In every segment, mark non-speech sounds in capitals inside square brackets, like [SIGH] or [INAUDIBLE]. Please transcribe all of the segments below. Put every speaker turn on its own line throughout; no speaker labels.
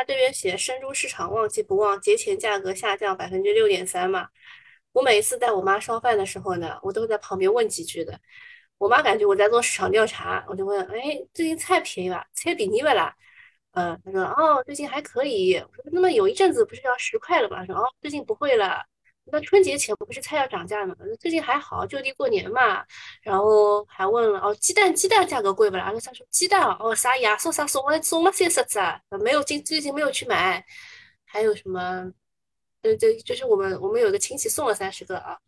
它这边写生猪市场旺季不旺，节前价格下降百分之六点三嘛。我每一次带我妈烧饭的时候呢，我都会在旁边问几句的。我妈感觉我在做市场调查，我就问，哎，最近菜便宜吧？菜便宜不啦？嗯，她说，哦，最近还可以。我说，那么有一阵子不是要十块了吧？说，哦，最近不会了。那春节前不是菜要涨价吗？最近还好，就地过年嘛。然后还问了，哦，鸡蛋鸡蛋价格贵不啦？他说鸡蛋哦，啥呀送啥送了送了三十只，没有今最近没有去买。还有什么？对对，就是我们我们有个亲戚送了三十个啊。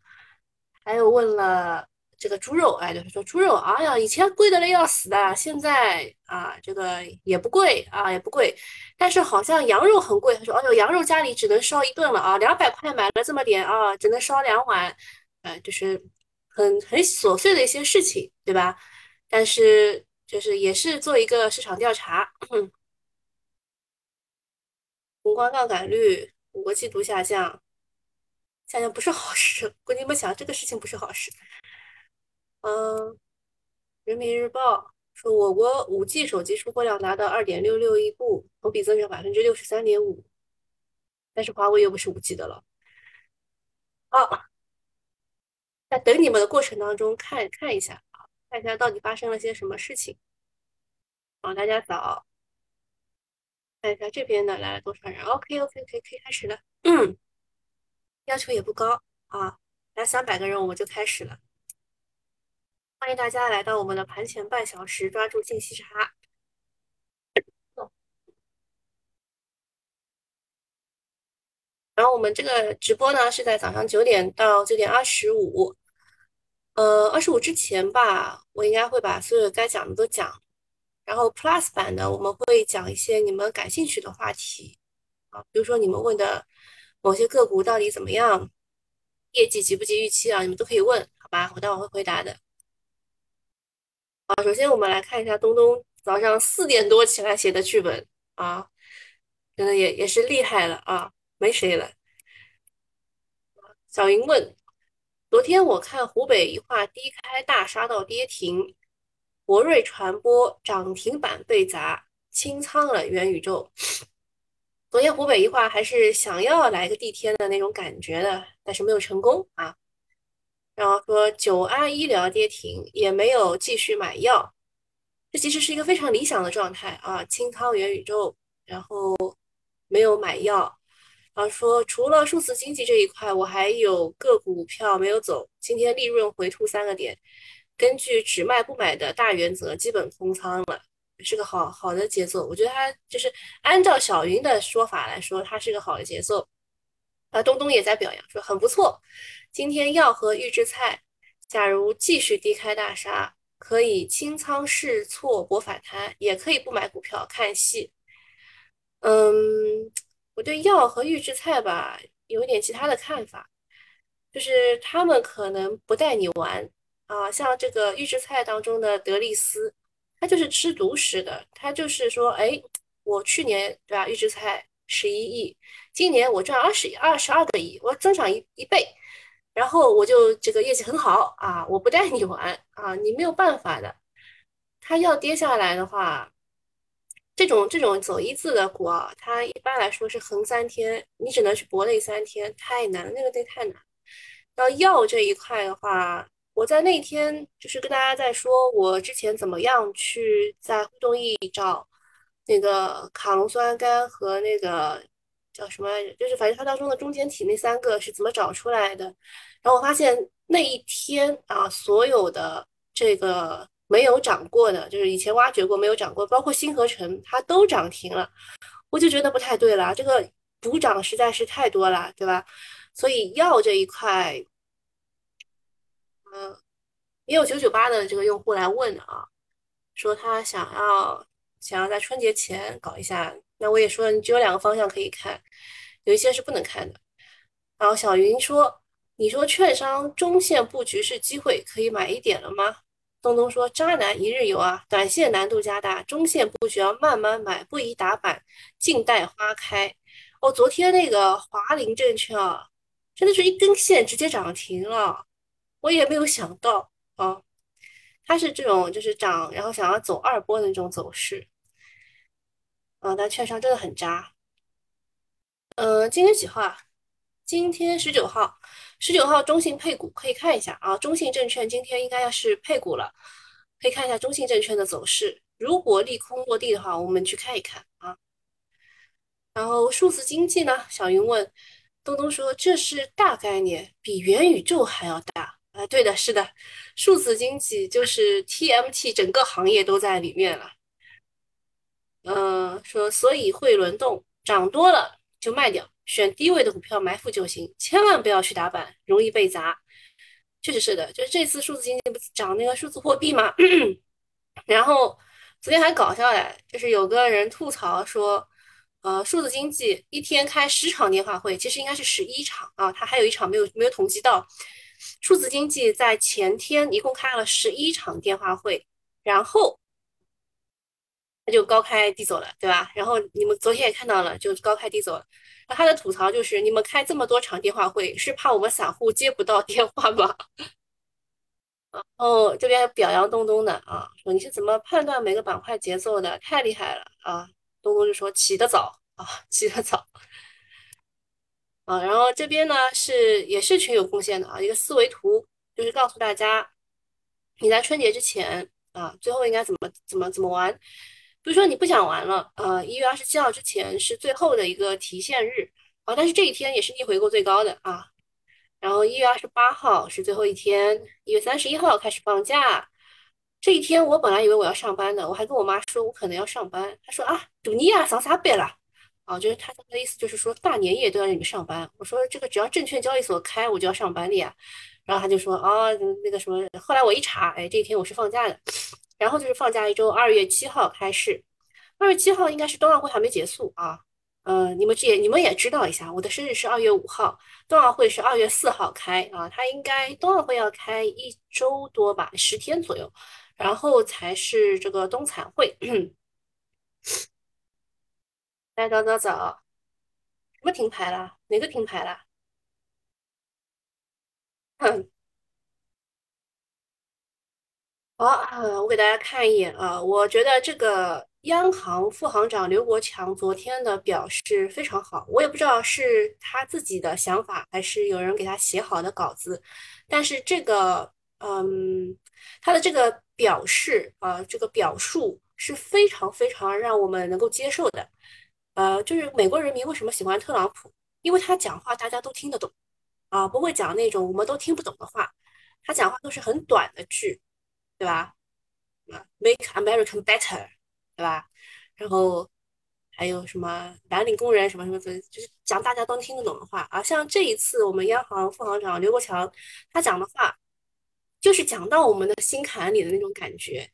还有问了。这个猪肉，哎，就是说猪肉，哎呀，以前贵的嘞要死的，现在啊，这个也不贵啊，也不贵，但是好像羊肉很贵。他说，哎呦，羊肉家里只能烧一顿了啊，两百块买了这么点啊，只能烧两碗，呃，就是很很琐碎的一些事情，对吧？但是就是也是做一个市场调查，宏观杠杆率五个季度下降，下降不是好事。跟你们想，这个事情不是好事。嗯，人民日报说，我国五 G 手机出货量达到二点六六亿部，同比增长百分之六十三点五。但是华为又不是五 G 的了。啊，在等你们的过程当中，看看一下啊，看一下到底发生了些什么事情。好，大家早。看一下这边的来了多少人？OK OK OK，可以开始了。嗯，要求也不高啊，来三百个人我们就开始了。欢迎大家来到我们的盘前半小时，抓住信息差。然后我们这个直播呢是在早上九点到九点二十五，呃，二十五之前吧，我应该会把所有该讲的都讲。然后 Plus 版呢，我们会讲一些你们感兴趣的话题啊，比如说你们问的某些个股到底怎么样，业绩及不及预期啊，你们都可以问，好吧？我待会会回答的。啊，首先我们来看一下东东早上四点多起来写的剧本啊，真的也也是厉害了啊，没谁了。小云问：昨天我看湖北一化低开大杀到跌停，博瑞传播涨停板被砸，清仓了元宇宙。昨天湖北一化还是想要来个地天的那种感觉的，但是没有成功啊。然后说九安医疗跌停，也没有继续买药，这其实是一个非常理想的状态啊。清仓元宇宙，然后没有买药。然后说除了数字经济这一块，我还有个股票没有走，今天利润回吐三个点。根据只卖不买的大原则，基本空仓了，是个好好的节奏。我觉得它就是按照小云的说法来说，它是个好的节奏。啊，东东也在表扬说很不错。今天药和预制菜，假如继续低开大杀，可以清仓试错博反弹，也可以不买股票看戏。嗯，我对药和预制菜吧有一点其他的看法，就是他们可能不带你玩啊。像这个预制菜当中的德利斯，他就是吃独食的，他就是说，哎，我去年对吧，预制菜十一亿，今年我赚二十二十二个亿，我增长一一倍。然后我就这个业绩很好啊，我不带你玩啊，你没有办法的。它要跌下来的话，这种这种走一字的股啊，它一般来说是横三天，你只能去搏那三天，太难了，那个得太难。到药这一块的话，我在那天就是跟大家在说，我之前怎么样去在互动易找那个卡龙酸苷和那个。叫什么来着？就是反正它当中的中间体那三个是怎么找出来的？然后我发现那一天啊，所有的这个没有涨过的，就是以前挖掘过没有涨过，包括新合成，它都涨停了。我就觉得不太对了，这个补涨实在是太多了，对吧？所以药这一块，嗯，也有九九八的这个用户来问啊，说他想要想要在春节前搞一下。那我也说，你只有两个方向可以看，有一些是不能看的。然后小云说：“你说券商中线布局是机会，可以买一点了吗？”东东说：“渣男一日游啊，短线难度加大，中线布局要慢慢买，不宜打板，静待花开。”哦，昨天那个华林证券啊，真的是一根线直接涨停了，我也没有想到啊，它是这种就是涨，然后想要走二波的那种走势。啊，但券商真的很渣呃，今天几号啊？今天十九号，十九号中信配股可以看一下啊。中信证券今天应该要是配股了，可以看一下中信证券的走势。如果利空落地的话，我们去看一看啊。然后数字经济呢？小云问东东说这是大概念，比元宇宙还要大啊。对的，是的，数字经济就是 TMT 整个行业都在里面了。嗯，说所以会轮动，涨多了就卖掉。选低位的股票埋伏就行，千万不要去打板，容易被砸。确实是的，就是这次数字经济不是涨那个数字货币嘛，[CLEARS THROAT] 然后昨天还搞笑嘞，就是有个人吐槽说，呃，数字经济一天开十场电话会，其实应该是十一场啊，他还有一场没有没有统计到。数字经济在前天一共开了十一场电话会，然后。他就高开低走了，对吧？然后你们昨天也看到了，就高开低走了。那他的吐槽就是：你们开这么多场电话会，是怕我们散户接不到电话吗？[LAUGHS] 然后，这边表扬东东的啊，说你是怎么判断每个板块节奏的？太厉害了啊！东东就说起得早啊，起得早啊。然后这边呢是也是群有贡献的啊，一个思维图，就是告诉大家你在春节之前啊，最后应该怎么怎么怎么玩。比如说你不想玩了，呃，一月二十七号之前是最后的一个提现日啊，但是这一天也是逆回购最高的啊。然后一月二十八号是最后一天，一月三十一号开始放假。这一天我本来以为我要上班的，我还跟我妈说我可能要上班，她说啊，赌你啊，上啥班了？啊，就是他的意思就是说大年夜都要让你们上班。我说这个只要证券交易所开，我就要上班的呀。然后他就说啊，那个什么，后来我一查，哎，这一天我是放假的。然后就是放假一周，二月七号开市。二月七号应该是冬奥会还没结束啊。嗯，你们这也你们也知道一下，我的生日是二月五号，冬奥会是二月四号开啊。它应该冬奥会要开一周多吧，十天左右，然后才是这个冬残会。[CLEARS THROAT] 来早早早，什么停牌了？哪个停牌了？[LAUGHS] 好，呃，我给大家看一眼啊，我觉得这个央行副行长刘国强昨天的表示非常好，我也不知道是他自己的想法，还是有人给他写好的稿子，但是这个，嗯，他的这个表示，呃，这个表述是非常非常让我们能够接受的，呃，就是美国人民为什么喜欢特朗普，因为他讲话大家都听得懂，啊，不会讲那种我们都听不懂的话，他讲话都是很短的句。对吧？啊，Make American Better，对吧？然后还有什么蓝领工人什么什么的，就是讲大家都听得懂的话啊。像这一次我们央行副行长刘国强他讲的话，就是讲到我们的心坎里的那种感觉。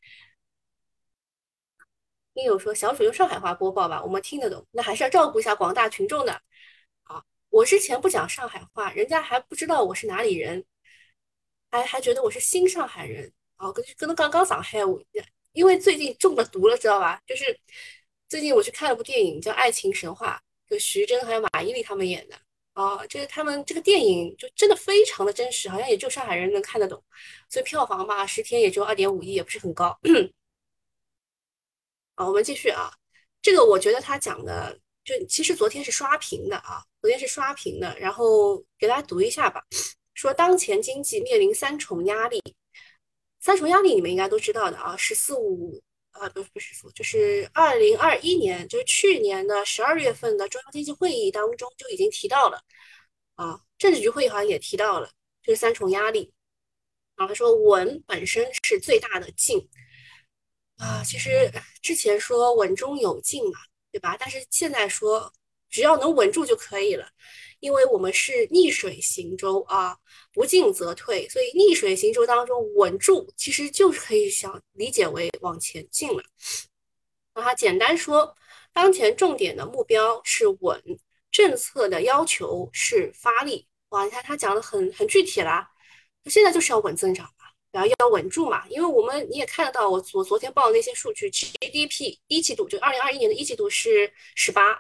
听友说小鼠用上海话播报吧，我们听得懂，那还是要照顾一下广大群众的。啊，我之前不讲上海话，人家还不知道我是哪里人，还还觉得我是新上海人。哦，跟跟刚刚上海，我因为最近中了毒了，知道吧？就是最近我去看了部电影，叫《爱情神话》，就徐峥还有马伊琍他们演的。啊，就是他们这个电影就真的非常的真实，好像也就上海人能看得懂，所以票房嘛，十天也就二点五亿，也不是很高。好，我们继续啊，这个我觉得他讲的就其实昨天是刷屏的啊，昨天是刷屏的，然后给大家读一下吧，说当前经济面临三重压力。三重压力你们应该都知道的啊，十四五啊，不是不是说，就是二零二一年，就是去年的十二月份的中央经济会议当中就已经提到了啊，政治局会议好像也提到了，就是三重压力啊。他说稳本身是最大的劲啊，其实之前说稳中有进嘛，对吧？但是现在说只要能稳住就可以了。因为我们是逆水行舟啊，不进则退，所以逆水行舟当中稳住，其实就是可以想理解为往前进了。那他简单说，当前重点的目标是稳，政策的要求是发力。哇，你看他讲的很很具体啦，现在就是要稳增长嘛，然后要稳住嘛，因为我们你也看得到，我我昨天报的那些数据，GDP 一季度就二零二一年的一季度是十八，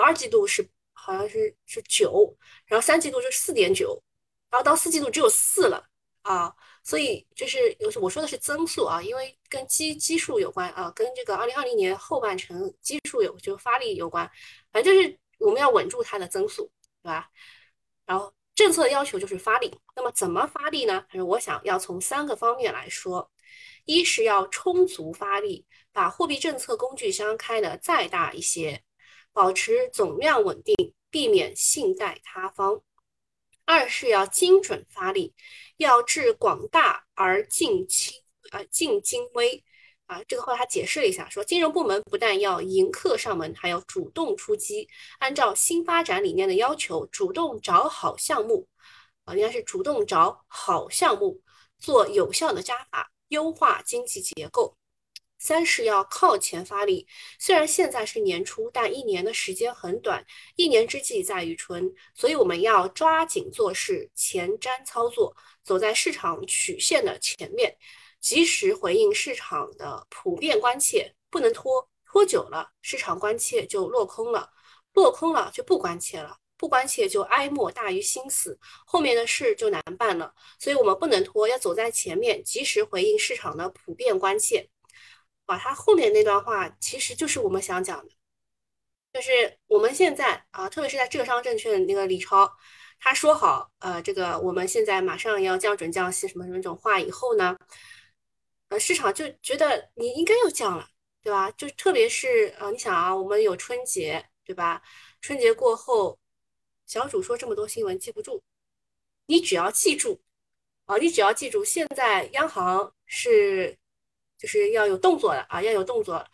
二季度是。好像是是九，然后三季度就四点九，然后到四季度只有四了啊，所以就是有我说的是增速啊，因为跟基基数有关啊，跟这个二零二零年后半程基数有就发力有关，反正就是我们要稳住它的增速，对吧？然后政策要求就是发力，那么怎么发力呢？还是我想要从三个方面来说，一是要充足发力，把货币政策工具箱开的再大一些，保持总量稳定，避免信贷塌方；二是要精准发力，要治广大而尽轻，呃尽精微。啊，这个后来他解释了一下，说金融部门不但要迎客上门，还要主动出击，按照新发展理念的要求，主动找好项目，啊，应该是主动找好项目，做有效的加法，优化经济结构。三是要靠前发力，虽然现在是年初，但一年的时间很短，一年之计在于春，所以我们要抓紧做事，前瞻操作，走在市场曲线的前面。及时回应市场的普遍关切，不能拖，拖久了市场关切就落空了，落空了就不关切了，不关切就哀莫大于心死，后面的事就难办了。所以我们不能拖，要走在前面，及时回应市场的普遍关切。哇，他后面那段话其实就是我们想讲的，就是我们现在啊，特别是在浙商证券那个李超，他说好，呃，这个我们现在马上要降准降息什么什么这种话以后呢？呃，市场就觉得你应该要降了，对吧？就特别是呃，你想啊，我们有春节，对吧？春节过后，小主说这么多新闻记不住，你只要记住啊，你只要记住，现在央行是就是要有动作了啊，要有动作。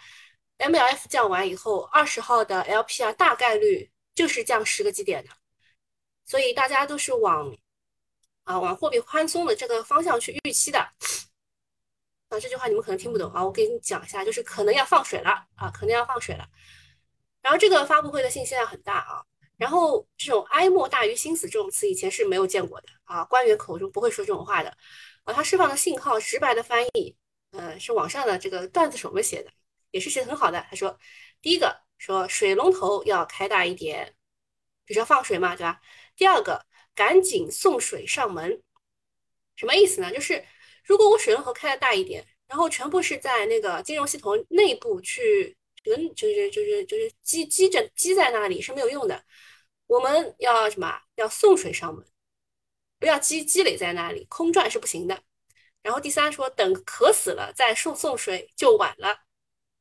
MLF 降完以后，二十号的 LPR 大概率就是降十个基点的，所以大家都是往啊往货币宽松的这个方向去预期的。啊，这句话你们可能听不懂啊，我给你讲一下，就是可能要放水了啊，可能要放水了。然后这个发布会的信息量很大啊，然后这种哀莫大于心死这种词以前是没有见过的啊，官员口中不会说这种话的啊。他释放的信号直白的翻译，呃，是网上的这个段子手们写的，也是写的很好的。他说，第一个说水龙头要开大一点，就是要放水嘛，对吧？第二个，赶紧送水上门，什么意思呢？就是。如果我水龙头开的大一点，然后全部是在那个金融系统内部去，人就是就是就是积积着积在那里是没有用的。我们要什么？要送水上门，不要积积累在那里，空转是不行的。然后第三说，等渴死了再送送水就晚了，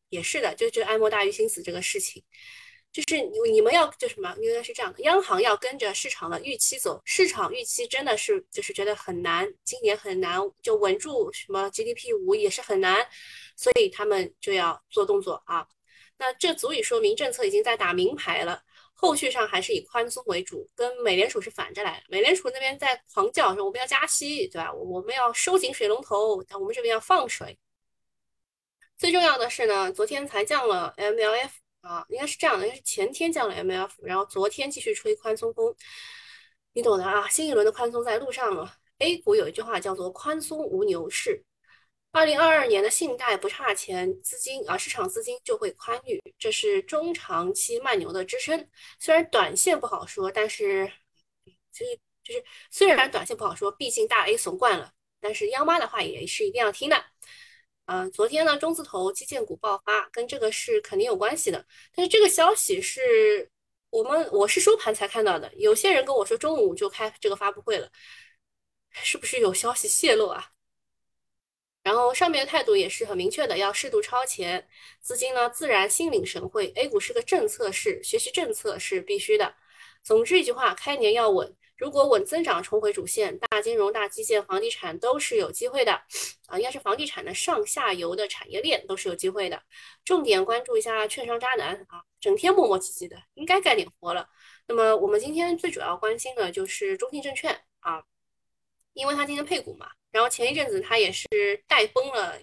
也是的，就就哀莫大于心死这个事情。就是你你们要就什么应该是这样的，央行要跟着市场的预期走，市场预期真的是就是觉得很难，今年很难就稳住什么 GDP 五也是很难，所以他们就要做动作啊。那这足以说明政策已经在打明牌了，后续上还是以宽松为主，跟美联储是反着来的。美联储那边在狂叫说我们要加息，对吧？我们要收紧水龙头，但我们这边要放水。最重要的是呢，昨天才降了 MLF。啊，应该是这样的，应该是前天降了 MLF，然后昨天继续吹宽松风，你懂的啊。新一轮的宽松在路上了。A 股有一句话叫做“宽松无牛市”，二零二二年的信贷不差钱，资金啊市场资金就会宽裕，这是中长期慢牛的支撑。虽然短线不好说，但是其实就是虽然短线不好说，毕竟大 A 怂惯了，但是央妈的话也是一定要听的。嗯，昨天呢，中字头基建股爆发，跟这个是肯定有关系的。但是这个消息是我们我是收盘才看到的，有些人跟我说中午就开这个发布会了，是不是有消息泄露啊？然后上面的态度也是很明确的，要适度超前，资金呢自然心领神会。A 股是个政策市，学习政策是必须的。总之一句话，开年要稳。如果稳增长重回主线，大金融、大基建、房地产都是有机会的啊，应该是房地产的上下游的产业链都是有机会的。重点关注一下券商渣男啊，整天磨磨唧唧的，应该干点活了。那么我们今天最主要关心的就是中信证券啊，因为它今天配股嘛，然后前一阵子它也是带崩了，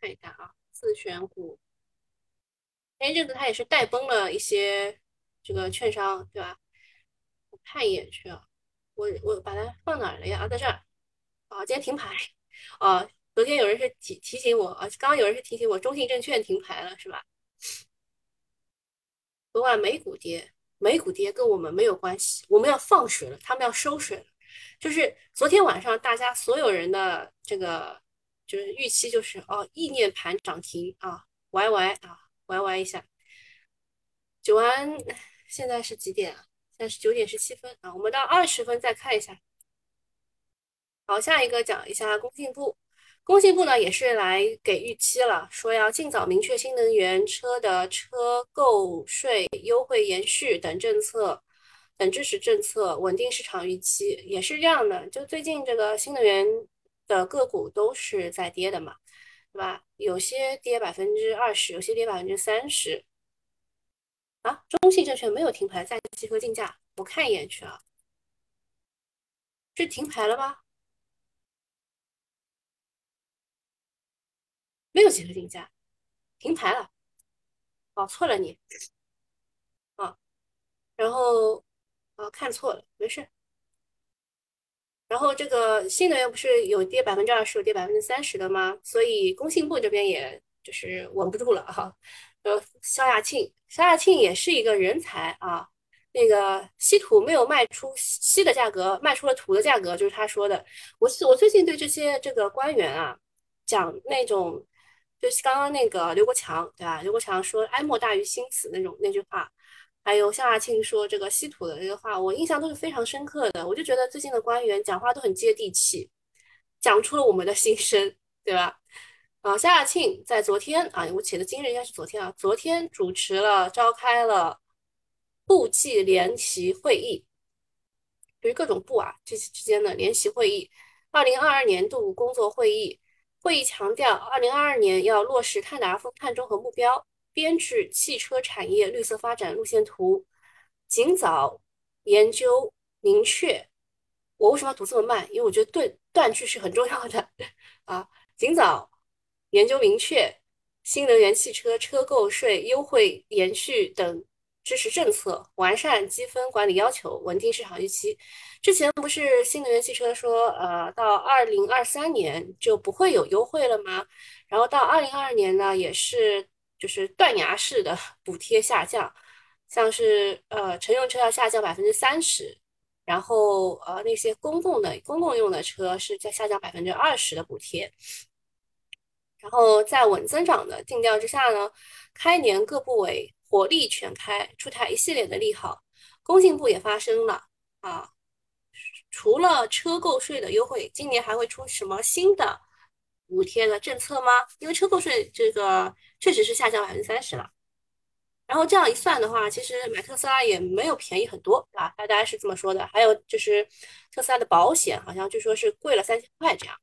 看一下啊，自选股，前一阵子它也是带崩了一些这个券商，对吧？我看一眼去啊，我我把它放哪儿了呀？啊，在这儿。啊，今天停牌。啊，昨天有人是提提醒我，啊，刚刚有人是提醒我，中信证券停牌了，是吧？昨晚美股跌，美股跌跟我们没有关系，我们要放水了，他们要收水了。就是昨天晚上大家所有人的这个就是预期就是哦，意念盘涨停啊，YY 啊，YY 一下。九安。现在是几点啊？现在是九点十七分啊，我们到二十分再看一下。好，下一个讲一下工信部。工信部呢也是来给预期了，说要尽早明确新能源车的车购税优惠延续等政策、等支持政策，稳定市场预期。也是这样的，就最近这个新能源的个股都是在跌的嘛，对吧？有些跌百分之二十，有些跌百分之三十。啊，中信证券没有停牌，在集合竞价，我看一眼去啊，是停牌了吗？没有集合竞价，停牌了，搞错了你，啊，然后啊看错了，没事。然后这个新能源不是有跌百分之二十，有跌百分之三十的吗？所以工信部这边也就是稳不住了哈。呃，肖亚庆，肖亚庆也是一个人才啊。那个稀土没有卖出稀的价格，卖出了土的价格，就是他说的。我我最近对这些这个官员啊讲那种。就是刚刚那个刘国强，对吧？刘国强说“哀莫大于心死”那种那句话，还有夏亚庆说这个稀土的这个话，我印象都是非常深刻的。我就觉得最近的官员讲话都很接地气，讲出了我们的心声，对吧？啊，夏亚庆在昨天啊，我写的今日应该是昨天啊，昨天主持了召开了部际联席会议，就是各种部啊这些之间的联席会议，二零二二年度工作会议。会议强调，二零二二年要落实碳达峰、碳中和目标，编制汽车产业绿色发展路线图，尽早研究明确。我为什么要读这么慢？因为我觉得断断句是很重要的啊！尽早研究明确新能源汽车车购税优惠延续等。支持政策，完善积分管理要求，稳定市场预期。之前不是新能源汽车说，呃，到二零二三年就不会有优惠了吗？然后到二零二二年呢，也是就是断崖式的 [LAUGHS] 补贴下降，像是呃乘用车要下降百分之三十，然后呃那些公共的公共用的车是在下降百分之二十的补贴。然后在稳增长的定调之下呢，开年各部委。火力全开，出台一系列的利好。工信部也发声了啊，除了车购税的优惠，今年还会出什么新的补贴的政策吗？因为车购税这个确实是下降百分之三十了。然后这样一算的话，其实买特斯拉也没有便宜很多啊，大家是这么说的。还有就是特斯拉的保险，好像据说是贵了三千块这样。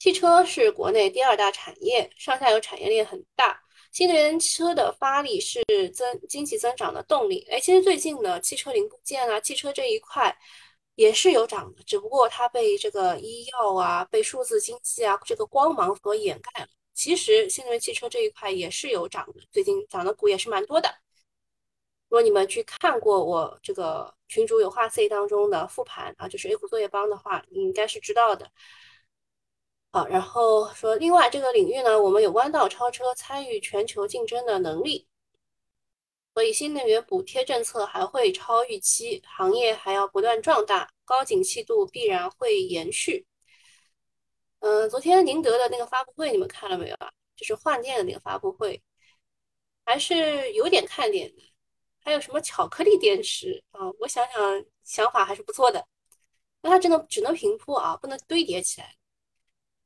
汽车是国内第二大产业，上下游产业链很大。新能源车的发力是增经济增长的动力。哎，其实最近呢，汽车零部件啊，汽车这一块也是有涨的，只不过它被这个医药啊、被数字经济啊这个光芒所掩盖了。其实新能源汽车这一块也是有涨的，最近涨的股也是蛮多的。如果你们去看过我这个群主有话 C 当中的复盘啊，就是 A 股作业帮的话，你应该是知道的。好，然后说，另外这个领域呢，我们有弯道超车、参与全球竞争的能力，所以新能源补贴政策还会超预期，行业还要不断壮大，高景气度必然会延续。嗯，昨天宁德的那个发布会你们看了没有啊？就是换电的那个发布会，还是有点看点的。还有什么巧克力电池啊？我想想，想法还是不错的。那它只能只能平铺啊，不能堆叠起来。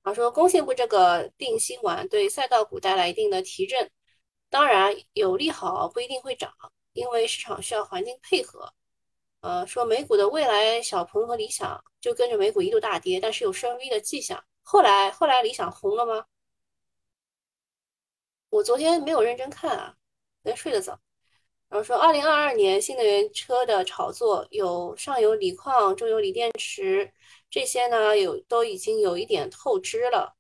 啊说，工信部这个定心丸对赛道股带来一定的提振，当然有利好，不一定会涨，因为市场需要环境配合。呃，说美股的未来，小鹏和理想就跟着美股一度大跌，但是有升 V 的迹象。后来，后来理想红了吗？我昨天没有认真看啊，昨天睡得早。然后说，二零二二年新能源车的炒作有上游锂矿，中游锂电池。这些呢有都已经有一点透支了，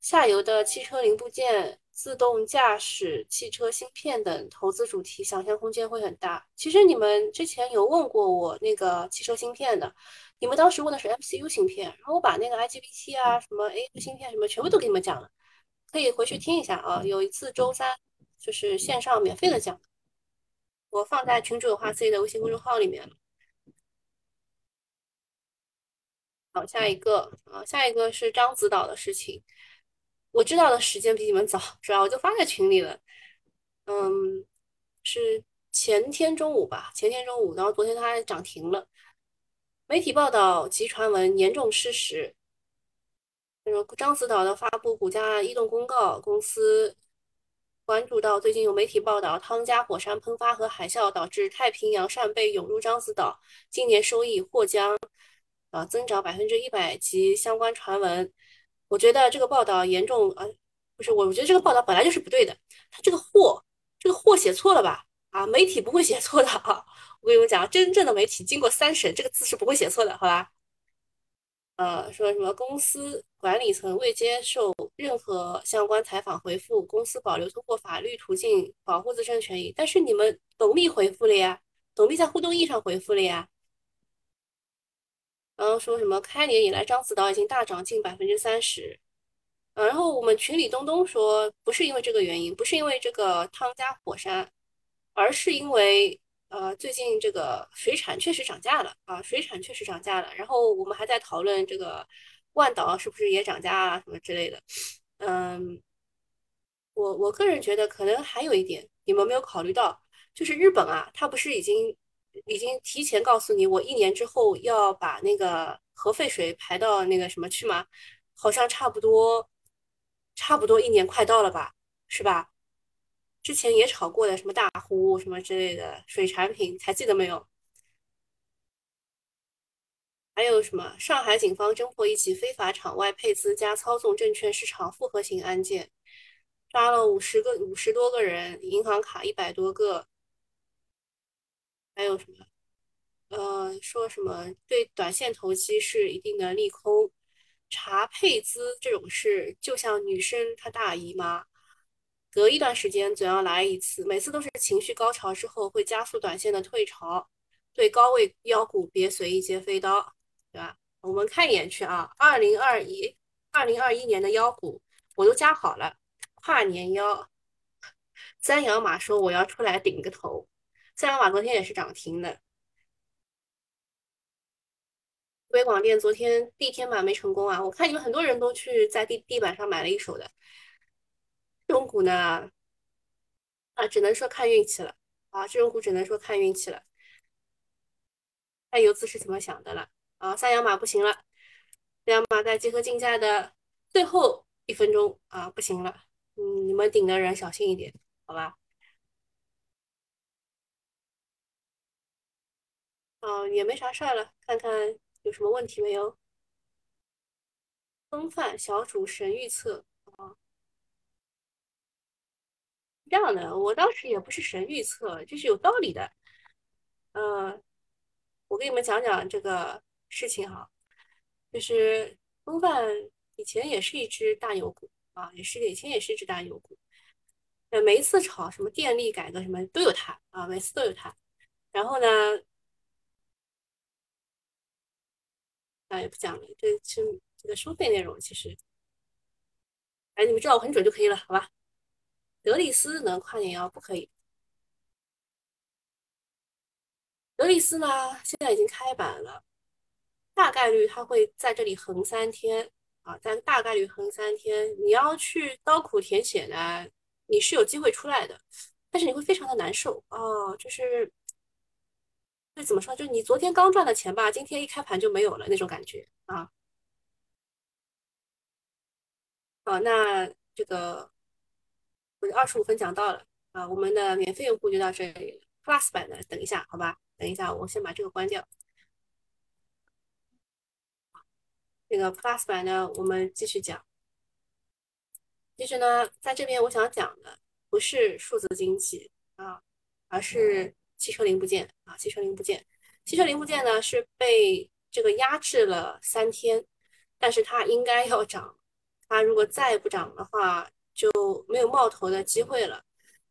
下游的汽车零部件、自动驾驶汽车芯片等投资主题，想象空间会很大。其实你们之前有问过我那个汽车芯片的，你们当时问的是 MCU 芯片，然后我把那个 IGBT 啊、什么 ai 芯片什么全部都给你们讲了，可以回去听一下啊。有一次周三就是线上免费的讲，我放在群主有话自己的微信公众号里面了。好，下一个啊，下一个是獐子岛的事情。我知道的时间比你们早，主要我就发在群里了。嗯，是前天中午吧，前天中午，然后昨天它涨停了。媒体报道及传闻严重失实。那个獐子岛的发布股价异动公告，公司关注到最近有媒体报道汤加火山喷发和海啸导致太平洋扇贝涌入獐子岛，今年收益或将啊增长百分之一百及相关传闻。我觉得这个报道严重啊，不是我，觉得这个报道本来就是不对的，他这个货这个货写错了吧？啊，媒体不会写错的啊！我跟你们讲，真正的媒体经过三审，这个字是不会写错的，好吧？呃，说什么公司管理层未接受任何相关采访回复，公司保留通过法律途径保护自身权益。但是你们董秘回复了呀，董秘在互动易上回复了呀。然后说什么开年以来獐子岛已经大涨近百分之三十。呃，然后我们群里东东说不是因为这个原因，不是因为这个汤加火山，而是因为。呃，最近这个水产确实涨价了啊，水产确实涨价了。然后我们还在讨论这个万岛是不是也涨价啊，什么之类的。嗯，我我个人觉得可能还有一点你们没有考虑到，就是日本啊，它不是已经已经提前告诉你，我一年之后要把那个核废水排到那个什么去吗？好像差不多差不多一年快到了吧，是吧？之前也炒过的什么大湖什么之类的水产品，还记得没有？还有什么？上海警方侦破一起非法场外配资加操纵证券市场复合型案件，抓了五十个五十多个人，银行卡一百多个。还有什么？呃，说什么对短线投机是一定的利空？查配资这种事，就像女生她大姨妈。隔一段时间总要来一次，每次都是情绪高潮之后会加速短线的退潮。对高位妖股别随意接飞刀，对吧？我们看一眼去啊，二零二一、二零二一年的妖股我都加好了。跨年妖，[LAUGHS] 三阳马说我要出来顶个头。三阳马昨天也是涨停的。北广电昨天地天板没成功啊，我看你们很多人都去在地地板上买了一手的。这种股呢，啊，只能说看运气了啊！这种股只能说看运气了，看游资是怎么想的了啊！三阳马不行了，三阳马在集合竞价的最后一分钟啊，不行了，嗯，你们顶的人小心一点，好吧？啊，也没啥事儿了，看看有什么问题没有？风范小主神预测啊。这样的，我当时也不是神预测，这是有道理的。呃，我给你们讲讲这个事情哈，就是风范以前也是一只大牛股啊，也是以前也是一只大牛股。呃，每一次炒什么电力改革什么都有它啊，每次都有它。然后呢，啊也不讲了，这是这个收费内容其实，哎，你们知道我很准就可以了，好吧？德力斯能跨年哦不可以？德力斯呢，现在已经开板了，大概率它会在这里横三天啊，但大概率横三天。你要去刀苦舔血呢，你是有机会出来的，但是你会非常的难受哦，就是，那怎么说？就你昨天刚赚的钱吧，今天一开盘就没有了那种感觉啊。好，那这个。我二十五分讲到了啊，我们的免费用户就到这里了。Plus 版的，等一下，好吧，等一下，我先把这个关掉。那个 Plus 版呢，我们继续讲。其实呢，在这边我想讲的不是数字经济啊，而是汽车零部件啊，汽车零部件。汽车零部件呢是被这个压制了三天，但是它应该要涨，它如果再不涨的话。就没有冒头的机会了，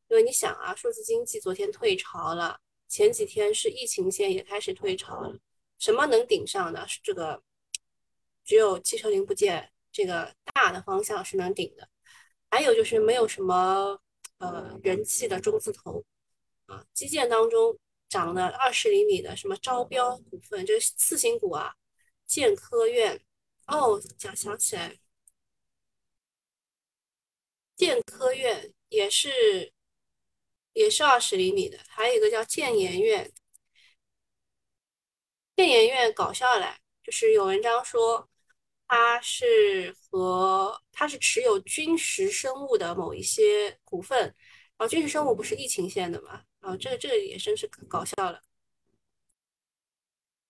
因为你想啊，数字经济昨天退潮了，前几天是疫情线也开始退潮了，什么能顶上呢？是这个，只有汽车零部件这个大的方向是能顶的，还有就是没有什么呃人气的中字头啊，基建当中涨了二十厘米的什么招标股份，就是次新股啊，建科院哦，想想起来。建科院也是也是二十厘米的，还有一个叫建研院，建研院搞笑嘞，就是有文章说它是和它是持有军实生物的某一些股份，然后军实生物不是疫情线的嘛，啊这个这个也真是搞笑了。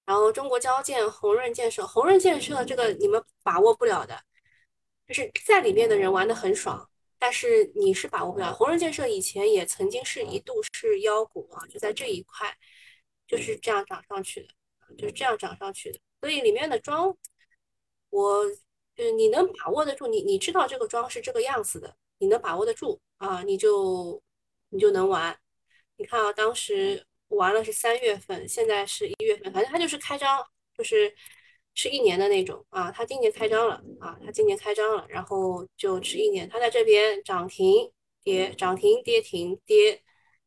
然后中国交建、鸿润建设，鸿润建设这个你们把握不了的，就是在里面的人玩的很爽，但是你是把握不了。鸿润建设以前也曾经是一度是妖股啊，就在这一块就是这样涨上去的，就是这样涨上去的。所以里面的庄，我就是你能把握得住，你你知道这个庄是这个样子的，你能把握得住啊，你就你就能玩。你看啊，当时。完了是三月份，现在是一月份，反正它就是开张，就是是一年的那种啊。它今年开张了啊，它今年开张了，然后就持一年。它在这边涨停跌，涨停跌停跌，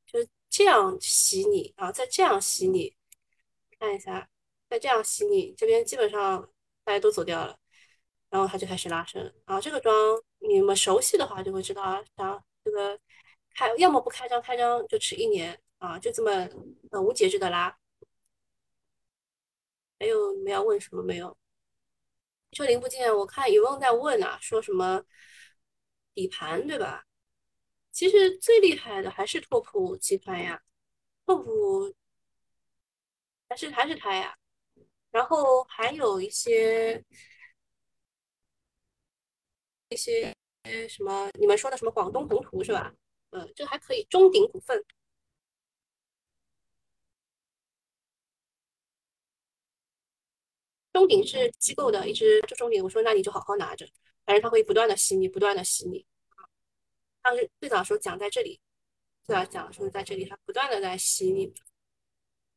就这样洗你啊，再这样洗你，看一下，再这样洗你，这边基本上大家都走掉了，然后它就开始拉升啊。这个庄你们熟悉的话就会知道啊，它这个开要么不开张，开张就吃一年。啊，就这么呃无节制的拉，还有你们要问什么没有？就零部件，我看有人在问啊，说什么底盘对吧？其实最厉害的还是拓普集团呀，拓普还是还是他呀，然后还有一些一些什么你们说的什么广东宏图是吧？呃，这还可以，中鼎股份。中鼎是机构的，一直就中鼎。我说那你就好好拿着，反正它会不断的洗你，不断的洗你。当时最早时候讲在这里，最早讲的时候在这里，它不断的在洗你。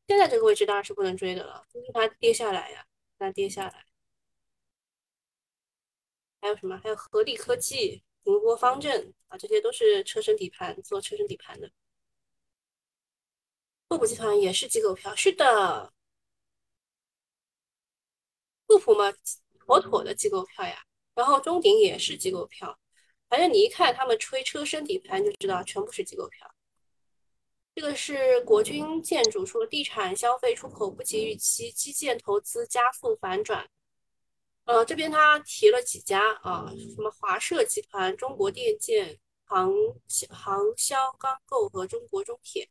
现在这个位置当然是不能追的了，因为它跌下来呀，它跌下来。还有什么？还有合力科技、宁波方正啊，这些都是车身底盘做车身底盘的。拓普集团也是机构票，是的。富普嘛，妥妥的机构票呀。然后中鼎也是机构票，反正你一看他们吹车身底盘就知道全部是机构票。这个是国军建筑说，地产消费出口不及预期，基建投资加速反转。呃，这边他提了几家啊，什么华社集团、中国电建、杭杭销钢构和中国中铁。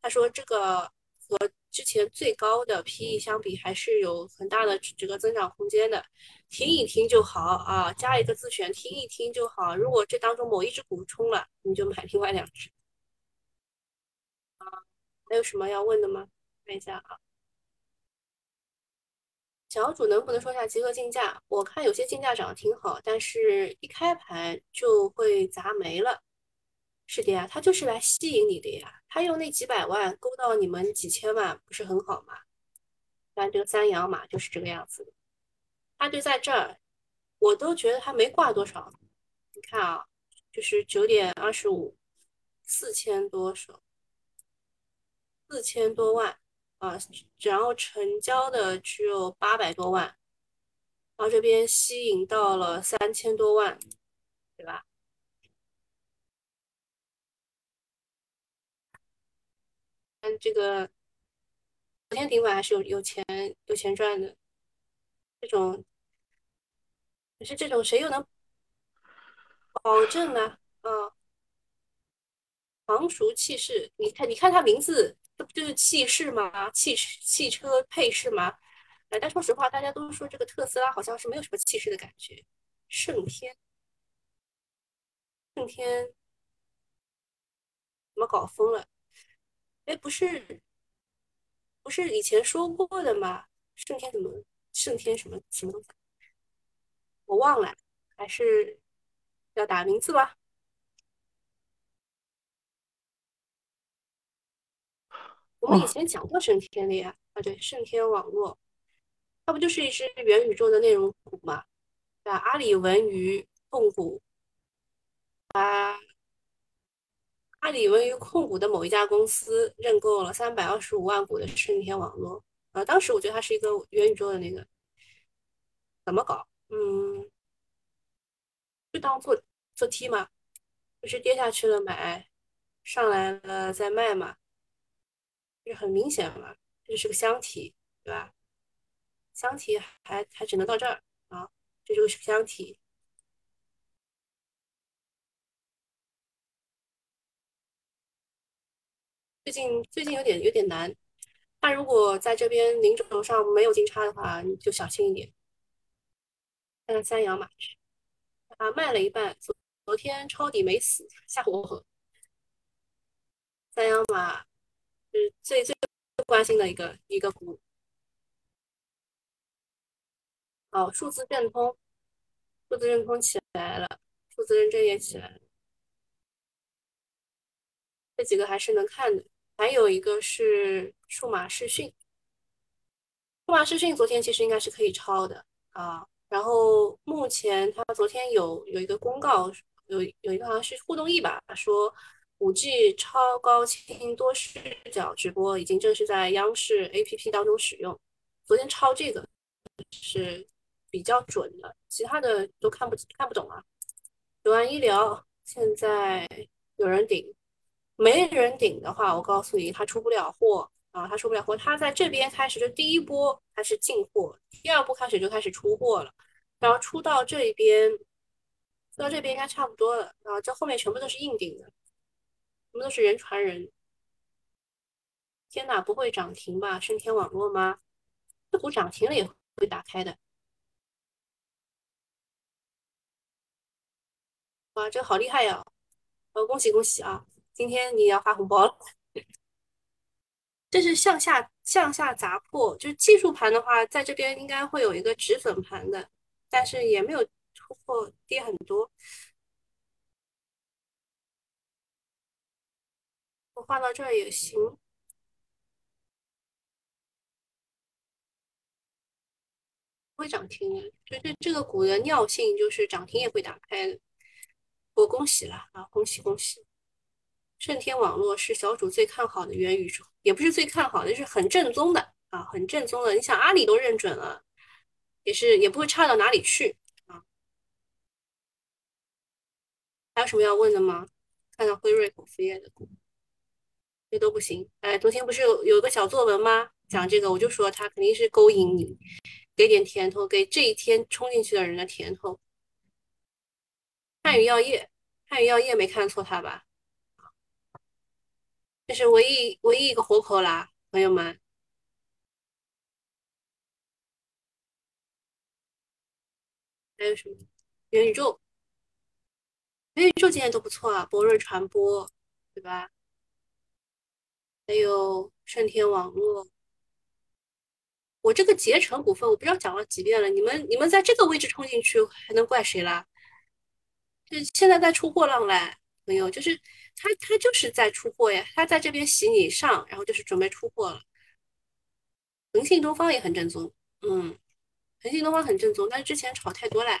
他说这个和。之前最高的 PE 相比还是有很大的这个增长空间的，听一听就好啊，加一个自选，听一听就好。如果这当中某一只股冲了，你就买另外两只。啊，还有什么要问的吗？看一下啊，小主能不能说下集合竞价？我看有些竞价涨得挺好，但是一开盘就会砸没了。是的呀，他就是来吸引你的呀。他用那几百万勾到你们几千万，不是很好吗？但这个三阳马就是这个样子。他就在这儿，我都觉得他没挂多少。你看啊，就是九点二十五，四千多手，四千多万啊，然后成交的只有八百多万，然后这边吸引到了三千多万，对吧？嗯，这个昨天顶板还是有有钱有钱赚的，这种可是这种谁又能保证呢？啊，常熟气势，你看你看他名字，这不就是气势吗？汽汽车配饰吗？哎，但说实话，大家都说这个特斯拉好像是没有什么气势的感觉。盛天，盛天怎么搞疯了？哎，不是，不是以前说过的吗？盛天怎么？盛天什么什么东西？我忘了，还是要打名字吧。我们以前讲过盛天的呀，啊对，盛天网络，它不就是一只元宇宙的内容股嘛？对吧，阿里文娱控股啊。阿里文娱控股的某一家公司认购了三百二十五万股的盛天网络，啊，当时我觉得它是一个元宇宙的那个，怎么搞？嗯，就当做做 T 嘛，就是跌下去了买，上来了再卖嘛，这很明显嘛，这是个箱体，对吧？箱体还还只能到这儿啊，这就是个箱体。最近最近有点有点难，他如果在这边零轴上没有金叉的话，你就小心一点。看看三阳马啊，卖了一半，昨昨天抄底没死，吓唬我。三阳马最最关心的一个一个股。哦，数字认通，数字认通起来了，数字认证也起来了，这几个还是能看的。还有一个是数码视讯，数码视讯昨天其实应该是可以抄的啊。然后目前它昨天有有一个公告，有有一个好像是互动易吧，说五 G 超高清多视角直播已经正式在央视 APP 当中使用。昨天抄这个是比较准的，其他的都看不看不懂啊。九安医疗现在有人顶，没人顶的话，我告诉你，他出不了货。啊，他出不了货，他在这边开始就第一波开始进货，第二波开始就开始出货了，然后出到这边，到这边应该差不多了，啊，这后面全部都是硬顶的，都是人传人。天哪，不会涨停吧？盛天网络吗？这股涨停了也会打开的。哇，这个好厉害呀！哦，恭喜恭喜啊！今天你要发红包了。这是向下向下砸破，就是技术盘的话，在这边应该会有一个止损盘的，但是也没有突破，跌很多。画到这儿也行，不会涨停的。就这这个股的尿性，就是涨停也会打开的。我恭喜了啊，恭喜恭喜！盛天网络是小主最看好的元宇宙。也不是最看好的，是很正宗的啊，很正宗的。你想阿里都认准了，也是也不会差到哪里去啊。还有什么要问的吗？看看辉瑞口服液的股，这都不行。哎，昨天不是有有个小作文吗？讲这个，我就说他肯定是勾引你，给点甜头，给这一天冲进去的人的甜头。汉语药业，汉语药业没看错他吧？这是唯一唯一一个活口啦，朋友们。还有什么？元宇宙，元宇宙今天都不错啊，博瑞传播，对吧？还有盛天网络。我这个捷成股份，我不知道讲了几遍了，你们你们在这个位置冲进去，还能怪谁啦？就现在在出货浪嘞，朋友，就是。他他就是在出货呀，他在这边洗你上，然后就是准备出货了。恒信东方也很正宗，嗯，恒信东方很正宗，但是之前炒太多了，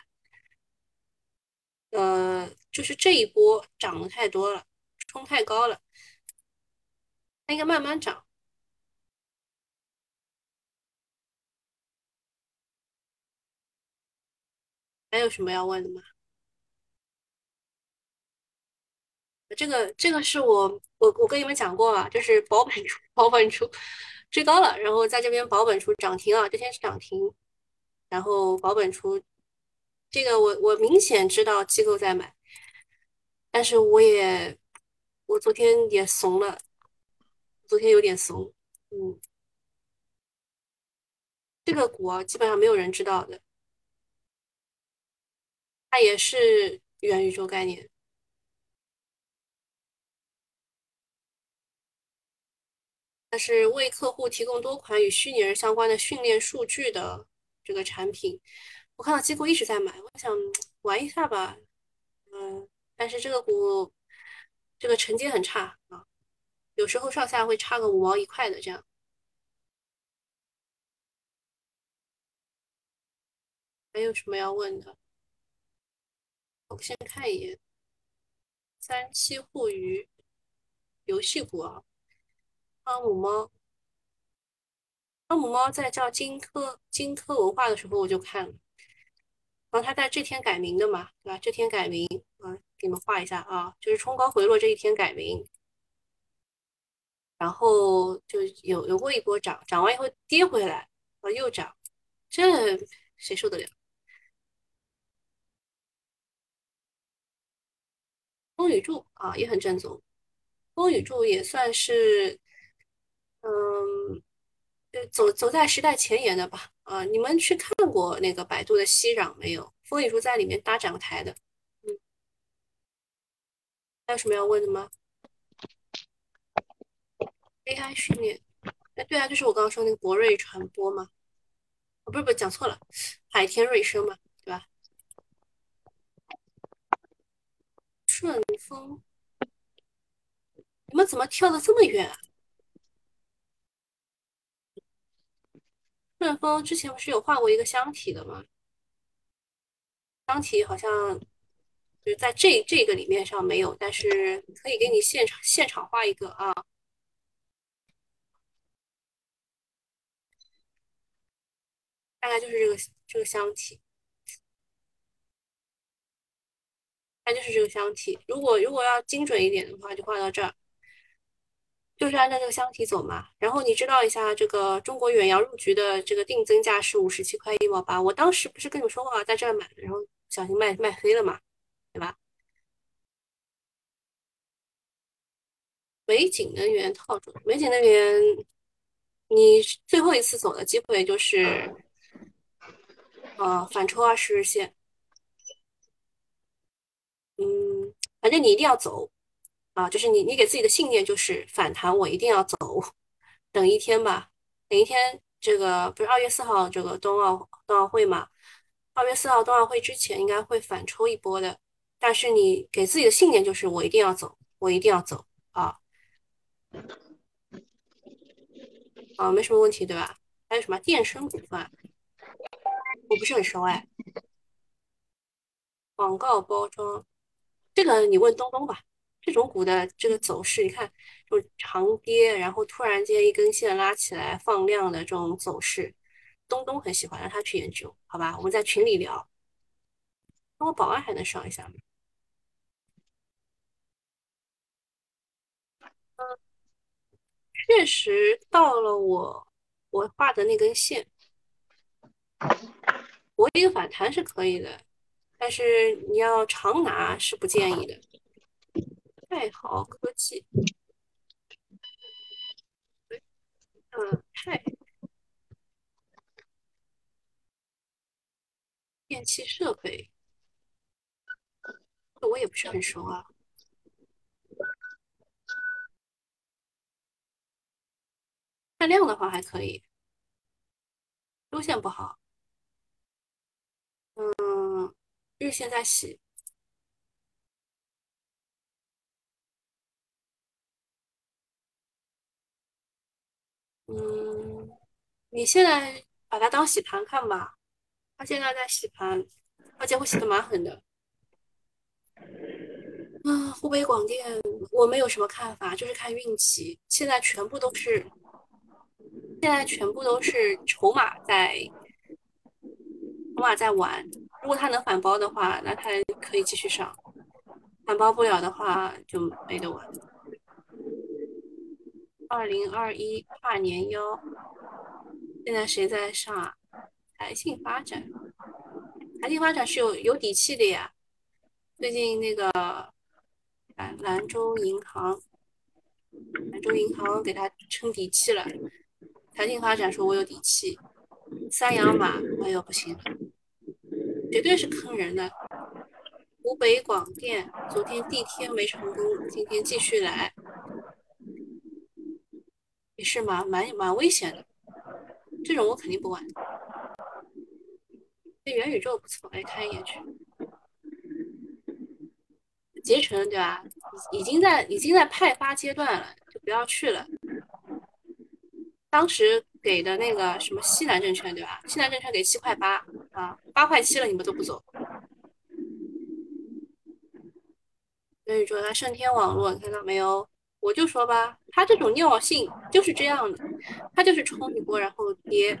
呃，就是这一波涨的太多了，冲太高了，它应该慢慢涨。还有什么要问的吗？这个这个是我我我跟你们讲过啊，就是保本出保本出追高了，然后在这边保本出涨停啊，这天是涨停，然后保本出，这个我我明显知道机构在买，但是我也我昨天也怂了，昨天有点怂，嗯，这个股啊基本上没有人知道的，它也是元宇宙概念。它是为客户提供多款与虚拟人相关的训练数据的这个产品。我看到机构一直在买，我想玩一下吧。嗯，但是这个股这个承接很差啊，有时候上下会差个五毛一块的这样。还有什么要问的？我先看一眼，三七互娱游戏股啊。汤姆猫，汤姆猫在叫金科金科文化的时候我就看了，然后他在这天改名的嘛，对吧？这天改名啊，给你们画一下啊，就是冲高回落这一天改名，然后就有有过一波涨，涨完以后跌回来，啊又涨，这谁受得了？风雨柱啊也很正宗，风雨柱也算是嗯，就走走在时代前沿的吧。啊，你们去看过那个百度的熙攘没有？风雨柱在里面搭展台的。嗯，还有什么要问的吗？AI 训练，哎，对啊，就是我刚刚说那个博瑞传播嘛。哦，不是不是，讲错了，海天瑞声嘛，对吧？顺丰，你们怎么跳的这么远啊？顺丰之前不是有画过一个箱体的吗？箱体好像就是在这这个里面上没有，但是可以给你现场现场画一个啊，大概就是这个这个箱体，它就是这个箱体。如果如果要精准一点的话，就画到这儿，就是按照这个箱体走嘛。然后你知道一下这个中国远洋入局的这个定增价是五十七块一毛八，我当时不是跟你说过在这儿买，然后小心卖卖飞了嘛，对吧？美景能源套住，美景能源，你最后一次走的机会就是呃反抽二十日线，嗯，反正你一定要走啊，就是你你给自己的信念就是反弹，我一定要走，等一天吧，等一天，这个不是二月四号这个冬奥冬奥会嘛？二月四号冬奥会之前应该会反抽一波的，但是你给自己的信念就是我一定要走，我一定要走啊啊，没什么问题对吧？还有什么电声股份？我不是很熟哎，广告包装这个你问东东吧。这种股的这个走势，你看就长跌，然后突然间一根线拉起来放量的这种走势，东东很喜欢，让他去研究，好吧？我们在群里聊。那我保安还能上一下吗？嗯，确实到了我我画的那根线，博一个反弹是可以的，但是你要长拿是不建议的。太好科技，嗯，太电气设备，这我也不是很熟啊。看量的话还可以，周线不好。嗯，日线在洗。嗯，你现在把它当洗盘看吧，它现在在洗盘，而且会洗的蛮狠的。啊，湖北广电我没有什么看法，就是看运气。现在全部都是，现在全部都是筹码在，筹码在玩。如果他能反包的话，那他可以继续上；反包不了的话，就没得玩。二零二一跨年幺，现在谁在上啊？财信发展，财信发展是有有底气的呀。最近那个兰兰州银行，兰州银行给他撑底气了。财信发展说我有底气，三洋马哎呦不行，绝对是坑人的。湖北广电昨天地天没成功，今天继续来。也是蛮蛮蛮危险的，这种我肯定不玩。这元宇宙不错，来看一眼去。捷成对吧？已已经在已经在派发阶段了，就不要去了。当时给的那个什么西南证券对吧？西南证券给七块八啊，八块七了你们都不走。元宇宙它胜天网络，你看到没有？我就说吧，它这种尿性就是这样的，它就是冲一波然后跌，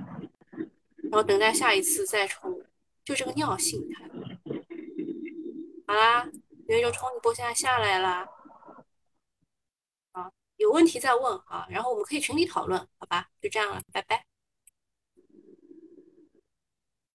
然后等待下一次再冲，就这个尿性。看，好啦，元宇宙冲一波，现在下来了，啊，有问题再问啊，然后我们可以群里讨论，好吧？就这样了，拜拜。